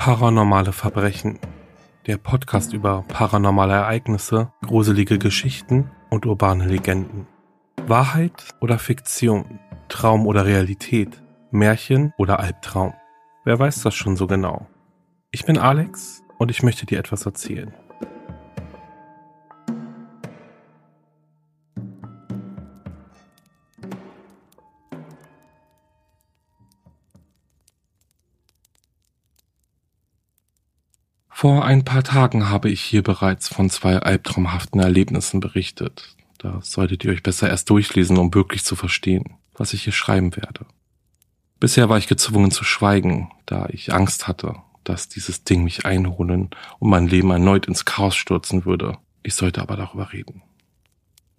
Paranormale Verbrechen. Der Podcast über paranormale Ereignisse, gruselige Geschichten und urbane Legenden. Wahrheit oder Fiktion? Traum oder Realität? Märchen oder Albtraum? Wer weiß das schon so genau? Ich bin Alex und ich möchte dir etwas erzählen. Vor ein paar Tagen habe ich hier bereits von zwei albtraumhaften Erlebnissen berichtet. Das solltet ihr euch besser erst durchlesen, um wirklich zu verstehen, was ich hier schreiben werde. Bisher war ich gezwungen zu schweigen, da ich Angst hatte, dass dieses Ding mich einholen und mein Leben erneut ins Chaos stürzen würde. Ich sollte aber darüber reden.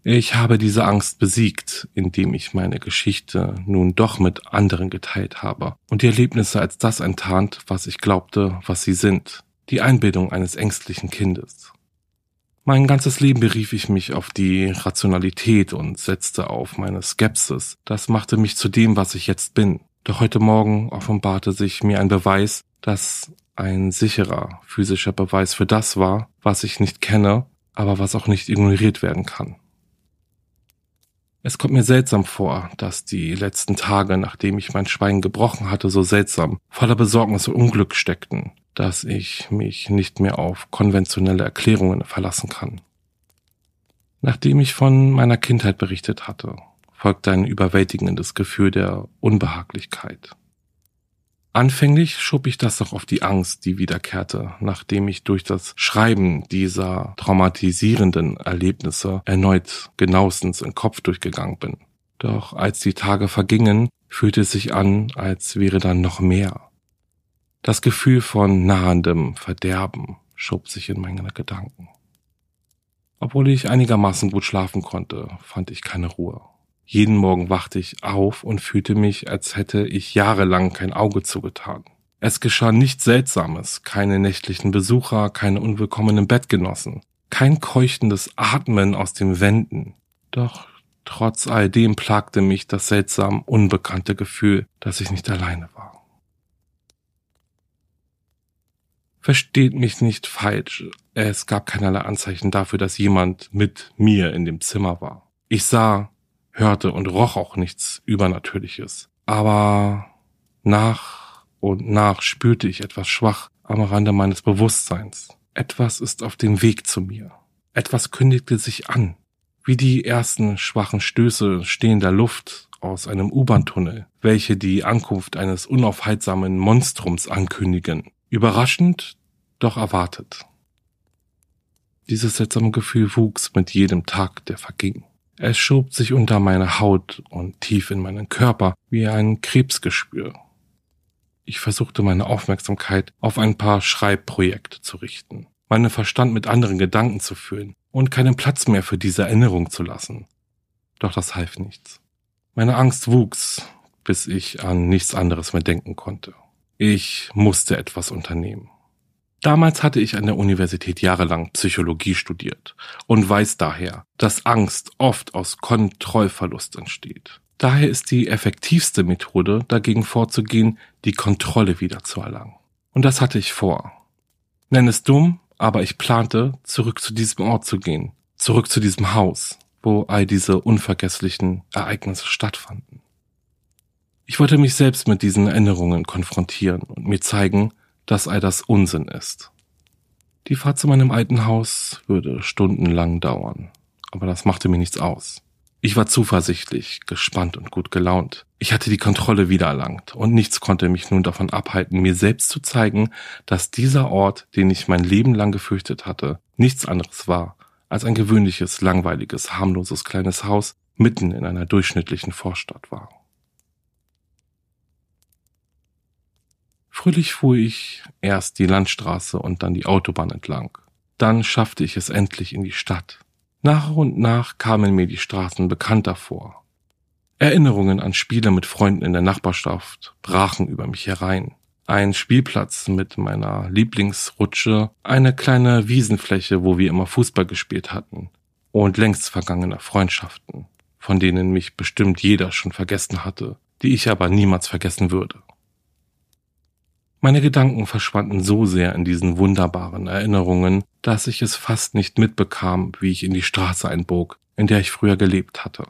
Ich habe diese Angst besiegt, indem ich meine Geschichte nun doch mit anderen geteilt habe und die Erlebnisse als das enttarnt, was ich glaubte, was sie sind, die Einbildung eines ängstlichen Kindes. Mein ganzes Leben berief ich mich auf die Rationalität und setzte auf meine Skepsis. Das machte mich zu dem, was ich jetzt bin. Doch heute Morgen offenbarte sich mir ein Beweis, das ein sicherer physischer Beweis für das war, was ich nicht kenne, aber was auch nicht ignoriert werden kann. Es kommt mir seltsam vor, dass die letzten Tage, nachdem ich mein Schweigen gebrochen hatte, so seltsam, voller Besorgnis und Unglück steckten dass ich mich nicht mehr auf konventionelle Erklärungen verlassen kann. Nachdem ich von meiner Kindheit berichtet hatte, folgte ein überwältigendes Gefühl der Unbehaglichkeit. Anfänglich schob ich das noch auf die Angst, die wiederkehrte, nachdem ich durch das Schreiben dieser traumatisierenden Erlebnisse erneut genauestens im Kopf durchgegangen bin. Doch als die Tage vergingen, fühlte es sich an, als wäre dann noch mehr. Das Gefühl von nahendem Verderben schob sich in meine Gedanken. Obwohl ich einigermaßen gut schlafen konnte, fand ich keine Ruhe. Jeden Morgen wachte ich auf und fühlte mich, als hätte ich jahrelang kein Auge zugetan. Es geschah nichts Seltsames, keine nächtlichen Besucher, keine unwillkommenen Bettgenossen, kein keuchtendes Atmen aus den Wänden. Doch trotz all dem plagte mich das seltsam unbekannte Gefühl, dass ich nicht alleine war. Versteht mich nicht falsch. Es gab keinerlei Anzeichen dafür, dass jemand mit mir in dem Zimmer war. Ich sah, hörte und roch auch nichts Übernatürliches. Aber nach und nach spürte ich etwas schwach am Rande meines Bewusstseins. Etwas ist auf dem Weg zu mir. Etwas kündigte sich an, wie die ersten schwachen Stöße stehender Luft aus einem U-Bahn-Tunnel, welche die Ankunft eines unaufhaltsamen Monstrums ankündigen. Überraschend, doch erwartet. Dieses seltsame Gefühl wuchs mit jedem Tag, der verging. Es schob sich unter meine Haut und tief in meinen Körper wie ein Krebsgespür. Ich versuchte meine Aufmerksamkeit auf ein paar Schreibprojekte zu richten, meinen Verstand mit anderen Gedanken zu füllen und keinen Platz mehr für diese Erinnerung zu lassen. Doch das half nichts. Meine Angst wuchs, bis ich an nichts anderes mehr denken konnte. Ich musste etwas unternehmen. Damals hatte ich an der Universität jahrelang Psychologie studiert und weiß daher, dass Angst oft aus Kontrollverlust entsteht. Daher ist die effektivste Methode, dagegen vorzugehen, die Kontrolle wiederzuerlangen. Und das hatte ich vor. Nenn es dumm, aber ich plante, zurück zu diesem Ort zu gehen, zurück zu diesem Haus, wo all diese unvergesslichen Ereignisse stattfanden. Ich wollte mich selbst mit diesen Erinnerungen konfrontieren und mir zeigen, dass all das Unsinn ist. Die Fahrt zu meinem alten Haus würde stundenlang dauern, aber das machte mir nichts aus. Ich war zuversichtlich, gespannt und gut gelaunt. Ich hatte die Kontrolle wiedererlangt und nichts konnte mich nun davon abhalten, mir selbst zu zeigen, dass dieser Ort, den ich mein Leben lang gefürchtet hatte, nichts anderes war als ein gewöhnliches, langweiliges, harmloses kleines Haus mitten in einer durchschnittlichen Vorstadt war. Fröhlich fuhr ich erst die Landstraße und dann die Autobahn entlang. Dann schaffte ich es endlich in die Stadt. Nach und nach kamen mir die Straßen bekannter vor. Erinnerungen an Spiele mit Freunden in der Nachbarschaft brachen über mich herein. Ein Spielplatz mit meiner Lieblingsrutsche, eine kleine Wiesenfläche, wo wir immer Fußball gespielt hatten, und längst vergangene Freundschaften, von denen mich bestimmt jeder schon vergessen hatte, die ich aber niemals vergessen würde. Meine Gedanken verschwanden so sehr in diesen wunderbaren Erinnerungen, dass ich es fast nicht mitbekam, wie ich in die Straße einbog, in der ich früher gelebt hatte.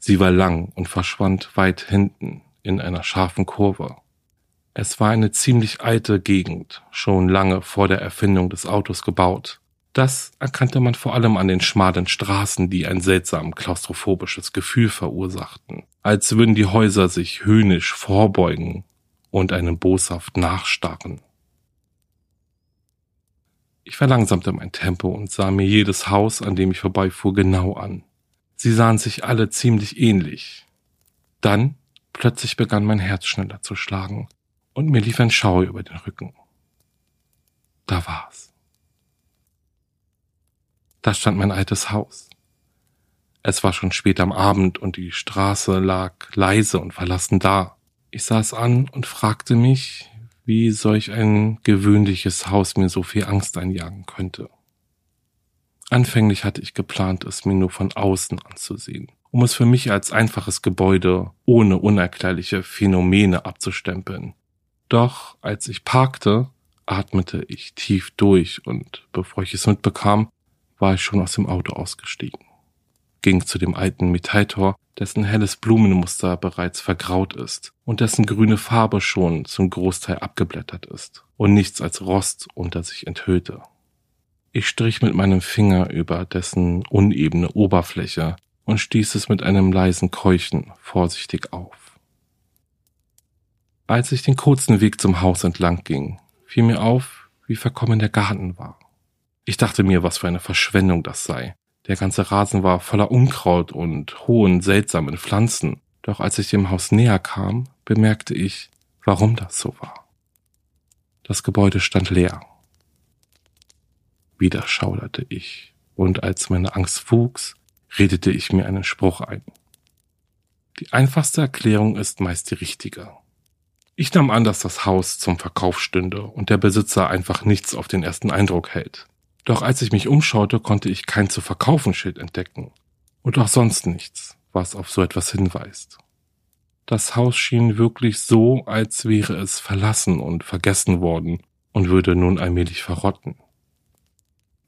Sie war lang und verschwand weit hinten in einer scharfen Kurve. Es war eine ziemlich alte Gegend, schon lange vor der Erfindung des Autos gebaut. Das erkannte man vor allem an den schmalen Straßen, die ein seltsam klaustrophobisches Gefühl verursachten, als würden die Häuser sich höhnisch vorbeugen und einem boshaft nachstarren. Ich verlangsamte mein Tempo und sah mir jedes Haus, an dem ich vorbeifuhr, genau an. Sie sahen sich alle ziemlich ähnlich. Dann plötzlich begann mein Herz schneller zu schlagen und mir lief ein Schauer über den Rücken. Da war's. Da stand mein altes Haus. Es war schon spät am Abend und die Straße lag leise und verlassen da. Ich sah es an und fragte mich, wie solch ein gewöhnliches Haus mir so viel Angst einjagen könnte. Anfänglich hatte ich geplant, es mir nur von außen anzusehen, um es für mich als einfaches Gebäude ohne unerklärliche Phänomene abzustempeln, doch als ich parkte, atmete ich tief durch und bevor ich es mitbekam, war ich schon aus dem Auto ausgestiegen, ging zu dem alten Metalltor, dessen helles Blumenmuster bereits vergraut ist und dessen grüne Farbe schon zum Großteil abgeblättert ist und nichts als Rost unter sich enthüllte. Ich strich mit meinem Finger über dessen unebene Oberfläche und stieß es mit einem leisen Keuchen vorsichtig auf. Als ich den kurzen Weg zum Haus entlang ging, fiel mir auf, wie verkommen der Garten war. Ich dachte mir, was für eine Verschwendung das sei. Der ganze Rasen war voller Unkraut und hohen, seltsamen Pflanzen. Doch als ich dem Haus näher kam, bemerkte ich, warum das so war. Das Gebäude stand leer. Wieder schauderte ich, und als meine Angst wuchs, redete ich mir einen Spruch ein. Die einfachste Erklärung ist meist die richtige. Ich nahm an, dass das Haus zum Verkauf stünde und der Besitzer einfach nichts auf den ersten Eindruck hält. Doch als ich mich umschaute, konnte ich kein zu verkaufen Schild entdecken. Und auch sonst nichts, was auf so etwas hinweist. Das Haus schien wirklich so, als wäre es verlassen und vergessen worden und würde nun allmählich verrotten.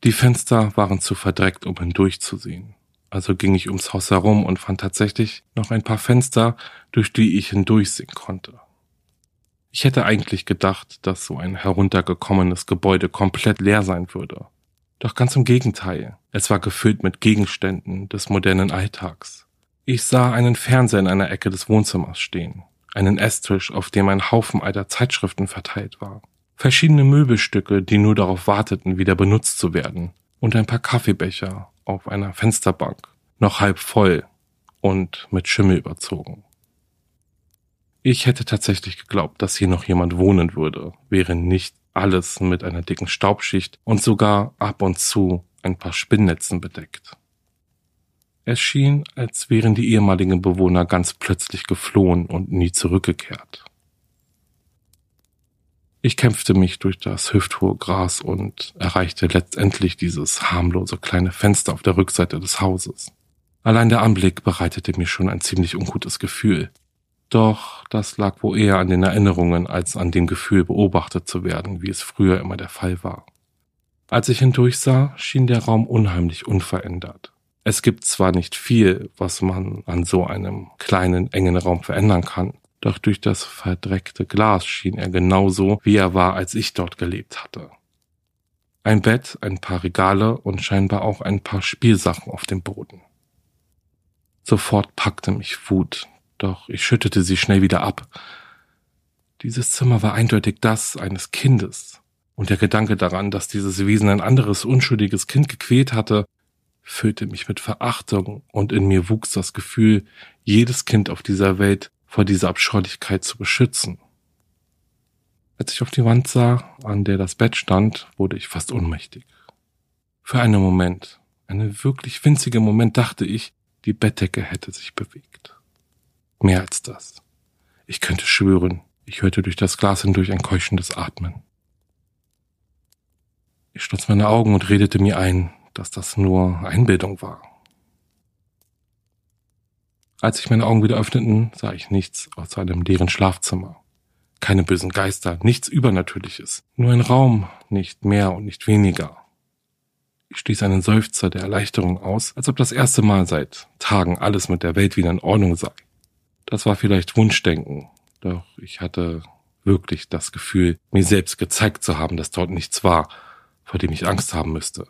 Die Fenster waren zu verdreckt, um hindurchzusehen. Also ging ich ums Haus herum und fand tatsächlich noch ein paar Fenster, durch die ich hindurchsehen konnte. Ich hätte eigentlich gedacht, dass so ein heruntergekommenes Gebäude komplett leer sein würde. Doch ganz im Gegenteil. Es war gefüllt mit Gegenständen des modernen Alltags. Ich sah einen Fernseher in einer Ecke des Wohnzimmers stehen, einen Esstisch, auf dem ein Haufen alter Zeitschriften verteilt war, verschiedene Möbelstücke, die nur darauf warteten, wieder benutzt zu werden, und ein paar Kaffeebecher auf einer Fensterbank, noch halb voll und mit Schimmel überzogen. Ich hätte tatsächlich geglaubt, dass hier noch jemand wohnen würde, wäre nicht alles mit einer dicken Staubschicht und sogar ab und zu ein paar Spinnnetzen bedeckt. Es schien, als wären die ehemaligen Bewohner ganz plötzlich geflohen und nie zurückgekehrt. Ich kämpfte mich durch das hüfthohe Gras und erreichte letztendlich dieses harmlose kleine Fenster auf der Rückseite des Hauses. Allein der Anblick bereitete mir schon ein ziemlich ungutes Gefühl, doch das lag wohl eher an den Erinnerungen als an dem Gefühl, beobachtet zu werden, wie es früher immer der Fall war. Als ich hindurchsah, schien der Raum unheimlich unverändert. Es gibt zwar nicht viel, was man an so einem kleinen, engen Raum verändern kann, doch durch das verdreckte Glas schien er genauso, wie er war, als ich dort gelebt hatte. Ein Bett, ein paar Regale und scheinbar auch ein paar Spielsachen auf dem Boden. Sofort packte mich Wut, doch ich schüttete sie schnell wieder ab. Dieses Zimmer war eindeutig das eines Kindes, und der Gedanke daran, dass dieses Wesen ein anderes unschuldiges Kind gequält hatte, füllte mich mit Verachtung, und in mir wuchs das Gefühl, jedes Kind auf dieser Welt vor dieser Abscheulichkeit zu beschützen. Als ich auf die Wand sah, an der das Bett stand, wurde ich fast ohnmächtig. Für einen Moment, einen wirklich winzigen Moment dachte ich, die Bettdecke hätte sich bewegt. Mehr als das. Ich könnte schwören, ich hörte durch das Glas hindurch ein keuchendes Atmen. Ich schloss meine Augen und redete mir ein, dass das nur Einbildung war. Als sich meine Augen wieder öffneten, sah ich nichts außer einem leeren Schlafzimmer. Keine bösen Geister, nichts Übernatürliches. Nur ein Raum, nicht mehr und nicht weniger. Ich stieß einen Seufzer der Erleichterung aus, als ob das erste Mal seit Tagen alles mit der Welt wieder in Ordnung sei. Das war vielleicht Wunschdenken, doch ich hatte wirklich das Gefühl, mir selbst gezeigt zu haben, dass dort nichts war, vor dem ich Angst haben müsste.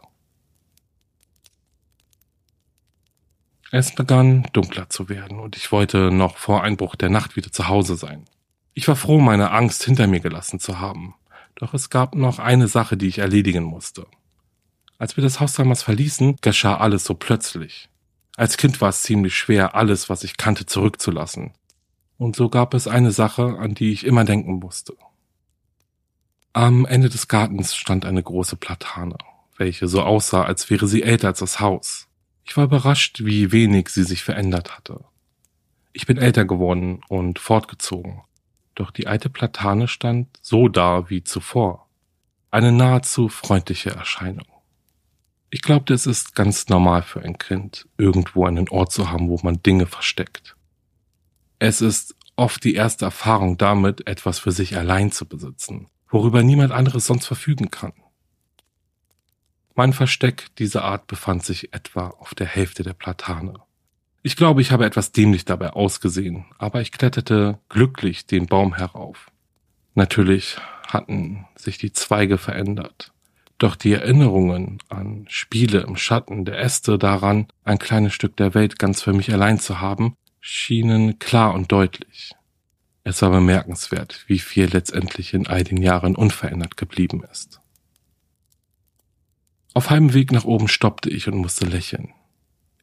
Es begann dunkler zu werden und ich wollte noch vor Einbruch der Nacht wieder zu Hause sein. Ich war froh, meine Angst hinter mir gelassen zu haben, doch es gab noch eine Sache, die ich erledigen musste. Als wir das Haus damals verließen, geschah alles so plötzlich. Als Kind war es ziemlich schwer, alles, was ich kannte, zurückzulassen. Und so gab es eine Sache, an die ich immer denken musste. Am Ende des Gartens stand eine große Platane, welche so aussah, als wäre sie älter als das Haus. Ich war überrascht, wie wenig sie sich verändert hatte. Ich bin älter geworden und fortgezogen, doch die alte Platane stand so da wie zuvor. Eine nahezu freundliche Erscheinung. Ich glaubte, es ist ganz normal für ein Kind, irgendwo einen Ort zu haben, wo man Dinge versteckt. Es ist oft die erste Erfahrung damit, etwas für sich allein zu besitzen, worüber niemand anderes sonst verfügen kann. Mein Versteck dieser Art befand sich etwa auf der Hälfte der Platane. Ich glaube, ich habe etwas dämlich dabei ausgesehen, aber ich kletterte glücklich den Baum herauf. Natürlich hatten sich die Zweige verändert. Doch die Erinnerungen an Spiele im Schatten der Äste daran, ein kleines Stück der Welt ganz für mich allein zu haben, schienen klar und deutlich. Es war bemerkenswert, wie viel letztendlich in all den Jahren unverändert geblieben ist. Auf halbem Weg nach oben stoppte ich und musste lächeln.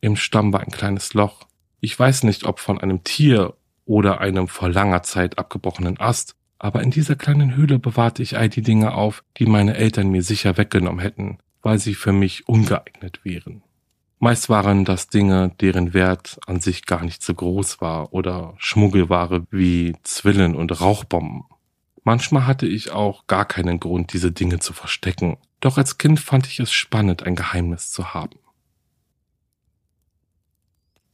Im Stamm war ein kleines Loch. Ich weiß nicht, ob von einem Tier oder einem vor langer Zeit abgebrochenen Ast, aber in dieser kleinen Höhle bewahrte ich all die Dinge auf, die meine Eltern mir sicher weggenommen hätten, weil sie für mich ungeeignet wären. Meist waren das Dinge, deren Wert an sich gar nicht so groß war oder Schmuggelware wie Zwillen und Rauchbomben. Manchmal hatte ich auch gar keinen Grund, diese Dinge zu verstecken, doch als Kind fand ich es spannend, ein Geheimnis zu haben.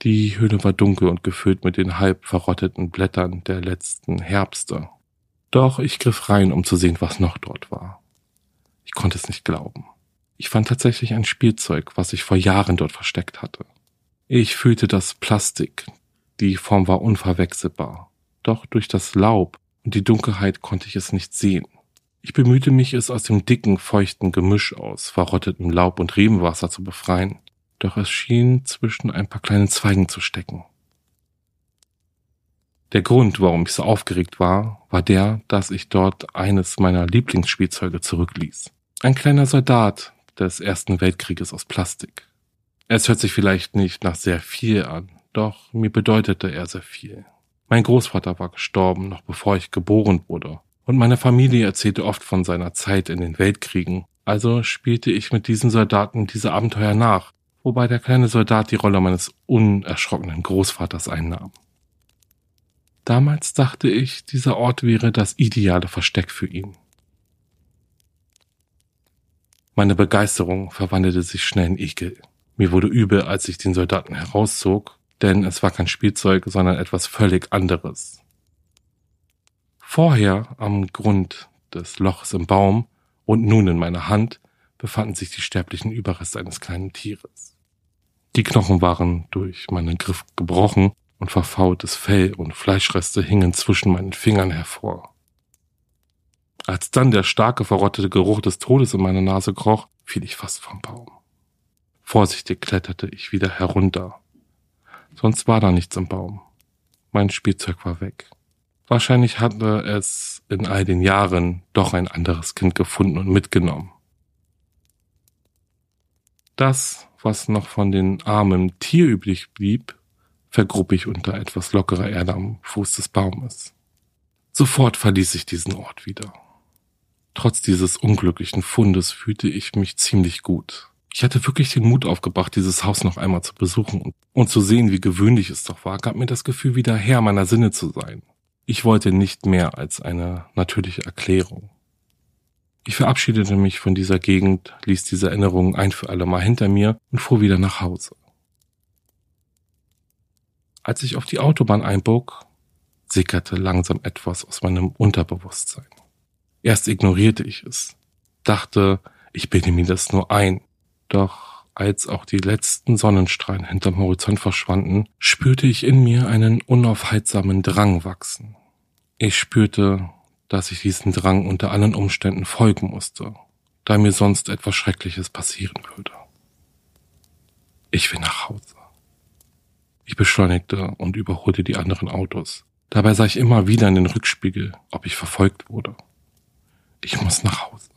Die Höhle war dunkel und gefüllt mit den halb verrotteten Blättern der letzten Herbste. Doch ich griff rein, um zu sehen, was noch dort war. Ich konnte es nicht glauben. Ich fand tatsächlich ein Spielzeug, was ich vor Jahren dort versteckt hatte. Ich fühlte das Plastik. Die Form war unverwechselbar. Doch durch das Laub und die Dunkelheit konnte ich es nicht sehen. Ich bemühte mich, es aus dem dicken, feuchten Gemisch aus verrottetem Laub und Rebenwasser zu befreien. Doch es schien zwischen ein paar kleinen Zweigen zu stecken. Der Grund, warum ich so aufgeregt war, war der, dass ich dort eines meiner Lieblingsspielzeuge zurückließ. Ein kleiner Soldat des Ersten Weltkrieges aus Plastik. Es hört sich vielleicht nicht nach sehr viel an, doch mir bedeutete er sehr viel. Mein Großvater war gestorben, noch bevor ich geboren wurde, und meine Familie erzählte oft von seiner Zeit in den Weltkriegen, also spielte ich mit diesen Soldaten diese Abenteuer nach, wobei der kleine Soldat die Rolle meines unerschrockenen Großvaters einnahm. Damals dachte ich, dieser Ort wäre das ideale Versteck für ihn. Meine Begeisterung verwandelte sich schnell in Ekel. Mir wurde übel, als ich den Soldaten herauszog, denn es war kein Spielzeug, sondern etwas völlig anderes. Vorher am Grund des Loches im Baum und nun in meiner Hand befanden sich die sterblichen Überreste eines kleinen Tieres. Die Knochen waren durch meinen Griff gebrochen und verfaultes Fell und Fleischreste hingen zwischen meinen Fingern hervor. Als dann der starke, verrottete Geruch des Todes in meine Nase kroch, fiel ich fast vom Baum. Vorsichtig kletterte ich wieder herunter. Sonst war da nichts im Baum. Mein Spielzeug war weg. Wahrscheinlich hatte es in all den Jahren doch ein anderes Kind gefunden und mitgenommen. Das, was noch von den armen Tier übrig blieb, vergrub ich unter etwas lockerer Erde am Fuß des Baumes. Sofort verließ ich diesen Ort wieder. Trotz dieses unglücklichen Fundes fühlte ich mich ziemlich gut. Ich hatte wirklich den Mut aufgebracht, dieses Haus noch einmal zu besuchen und zu sehen, wie gewöhnlich es doch war, gab mir das Gefühl, wieder Herr meiner Sinne zu sein. Ich wollte nicht mehr als eine natürliche Erklärung. Ich verabschiedete mich von dieser Gegend, ließ diese Erinnerungen ein für alle Mal hinter mir und fuhr wieder nach Hause. Als ich auf die Autobahn einbog, sickerte langsam etwas aus meinem Unterbewusstsein. Erst ignorierte ich es, dachte, ich bilde mir das nur ein. Doch als auch die letzten Sonnenstrahlen hinterm Horizont verschwanden, spürte ich in mir einen unaufhaltsamen Drang wachsen. Ich spürte, dass ich diesen Drang unter allen Umständen folgen musste, da mir sonst etwas Schreckliches passieren würde. Ich will nach Hause. Ich beschleunigte und überholte die anderen Autos. Dabei sah ich immer wieder in den Rückspiegel, ob ich verfolgt wurde. Ich muss nach Hause.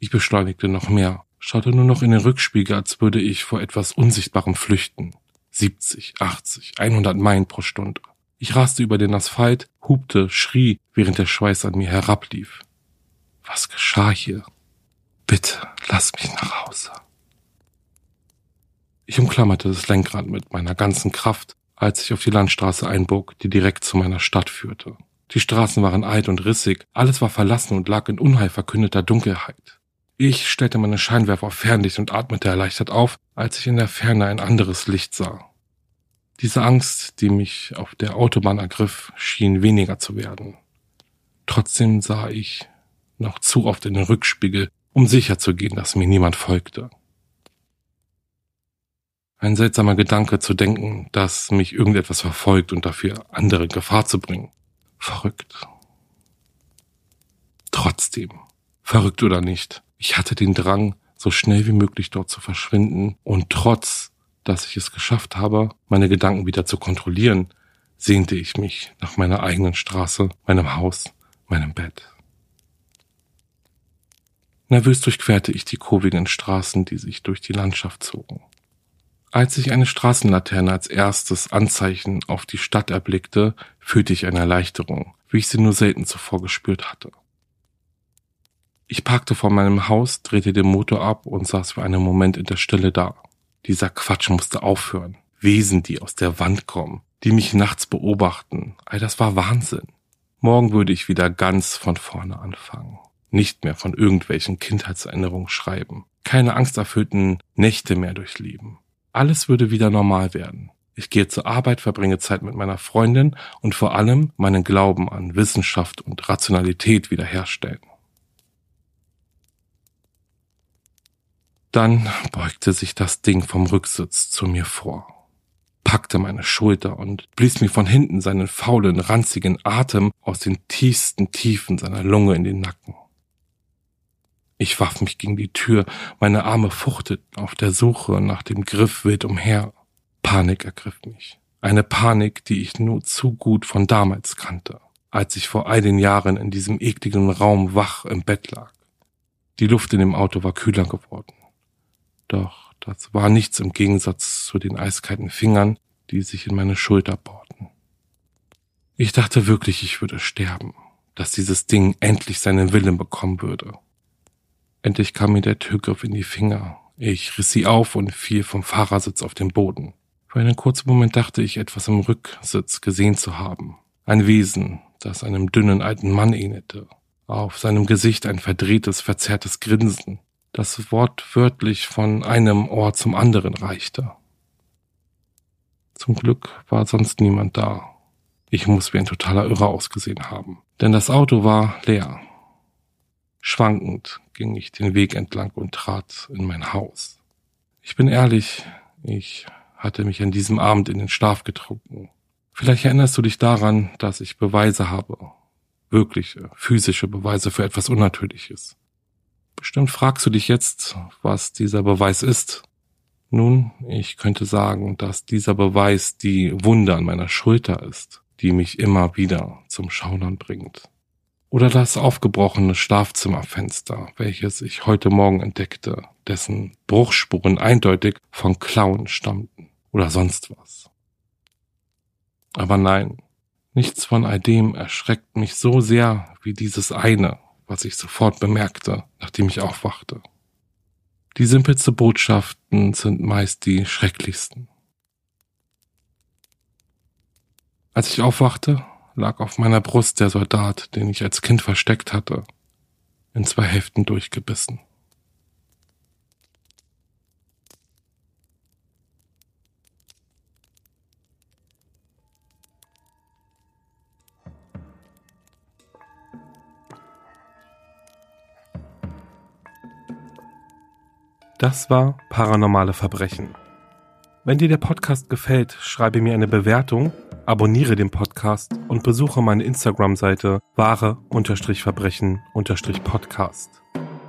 Ich beschleunigte noch mehr, schaute nur noch in den Rückspiegel, als würde ich vor etwas Unsichtbarem flüchten. 70, 80, 100 Meilen pro Stunde. Ich raste über den Asphalt, hupte, schrie, während der Schweiß an mir herablief. Was geschah hier? Bitte, lass mich nach Hause. Ich umklammerte das Lenkrad mit meiner ganzen Kraft, als ich auf die Landstraße einbog, die direkt zu meiner Stadt führte. Die Straßen waren alt und rissig, alles war verlassen und lag in unheilverkündeter Dunkelheit. Ich stellte meine Scheinwerfer auf Fernlicht und atmete erleichtert auf, als ich in der Ferne ein anderes Licht sah. Diese Angst, die mich auf der Autobahn ergriff, schien weniger zu werden. Trotzdem sah ich noch zu oft in den Rückspiegel, um sicher zu gehen, dass mir niemand folgte. Ein seltsamer Gedanke zu denken, dass mich irgendetwas verfolgt und dafür andere Gefahr zu bringen. Verrückt. Trotzdem, verrückt oder nicht, ich hatte den Drang, so schnell wie möglich dort zu verschwinden und trotz, dass ich es geschafft habe, meine Gedanken wieder zu kontrollieren, sehnte ich mich nach meiner eigenen Straße, meinem Haus, meinem Bett. Nervös durchquerte ich die kurvigen Straßen, die sich durch die Landschaft zogen. Als ich eine Straßenlaterne als erstes Anzeichen auf die Stadt erblickte, fühlte ich eine Erleichterung, wie ich sie nur selten zuvor gespürt hatte. Ich parkte vor meinem Haus, drehte den Motor ab und saß für einen Moment in der Stille da. Dieser Quatsch musste aufhören. Wesen, die aus der Wand kommen, die mich nachts beobachten. All das war Wahnsinn. Morgen würde ich wieder ganz von vorne anfangen. Nicht mehr von irgendwelchen Kindheitserinnerungen schreiben. Keine angsterfüllten Nächte mehr durchleben. Alles würde wieder normal werden. Ich gehe zur Arbeit, verbringe Zeit mit meiner Freundin und vor allem meinen Glauben an Wissenschaft und Rationalität wiederherstellen. Dann beugte sich das Ding vom Rücksitz zu mir vor, packte meine Schulter und blies mir von hinten seinen faulen, ranzigen Atem aus den tiefsten Tiefen seiner Lunge in den Nacken. Ich warf mich gegen die Tür, meine Arme fuchteten auf der Suche nach dem Griff wild umher. Panik ergriff mich. Eine Panik, die ich nur zu gut von damals kannte, als ich vor all den Jahren in diesem ekligen Raum wach im Bett lag. Die Luft in dem Auto war kühler geworden. Doch das war nichts im Gegensatz zu den eiskalten Fingern, die sich in meine Schulter bohrten. Ich dachte wirklich, ich würde sterben, dass dieses Ding endlich seinen Willen bekommen würde. Endlich kam mir der Türgriff in die Finger. Ich riss sie auf und fiel vom Fahrersitz auf den Boden. Für einen kurzen Moment dachte ich, etwas im Rücksitz gesehen zu haben. Ein Wesen, das einem dünnen alten Mann ähnelte. Auf seinem Gesicht ein verdrehtes, verzerrtes Grinsen das wortwörtlich von einem Ohr zum anderen reichte. Zum Glück war sonst niemand da. Ich muss wie ein totaler Irrer ausgesehen haben, denn das Auto war leer. Schwankend ging ich den Weg entlang und trat in mein Haus. Ich bin ehrlich, ich hatte mich an diesem Abend in den Schlaf getrunken. Vielleicht erinnerst du dich daran, dass ich Beweise habe. Wirkliche, physische Beweise für etwas Unnatürliches. Bestimmt fragst du dich jetzt, was dieser Beweis ist. Nun, ich könnte sagen, dass dieser Beweis die Wunde an meiner Schulter ist, die mich immer wieder zum Schaudern bringt. Oder das aufgebrochene Schlafzimmerfenster, welches ich heute Morgen entdeckte, dessen Bruchspuren eindeutig von Klauen stammten oder sonst was. Aber nein, nichts von all dem erschreckt mich so sehr wie dieses eine, was ich sofort bemerkte, nachdem ich aufwachte. Die simpelste Botschaften sind meist die schrecklichsten. Als ich aufwachte, lag auf meiner Brust der Soldat, den ich als Kind versteckt hatte, in zwei Hälften durchgebissen. Das war Paranormale Verbrechen wenn dir der Podcast gefällt, schreibe mir eine Bewertung, abonniere den Podcast und besuche meine Instagram-Seite wahre-verbrechen-podcast.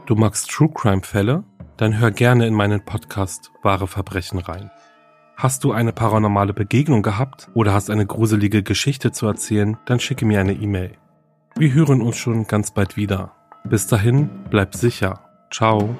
Du magst True Crime Fälle? Dann hör gerne in meinen Podcast Wahre Verbrechen rein. Hast du eine paranormale Begegnung gehabt oder hast eine gruselige Geschichte zu erzählen, dann schicke mir eine E-Mail. Wir hören uns schon ganz bald wieder. Bis dahin, bleib sicher. Ciao.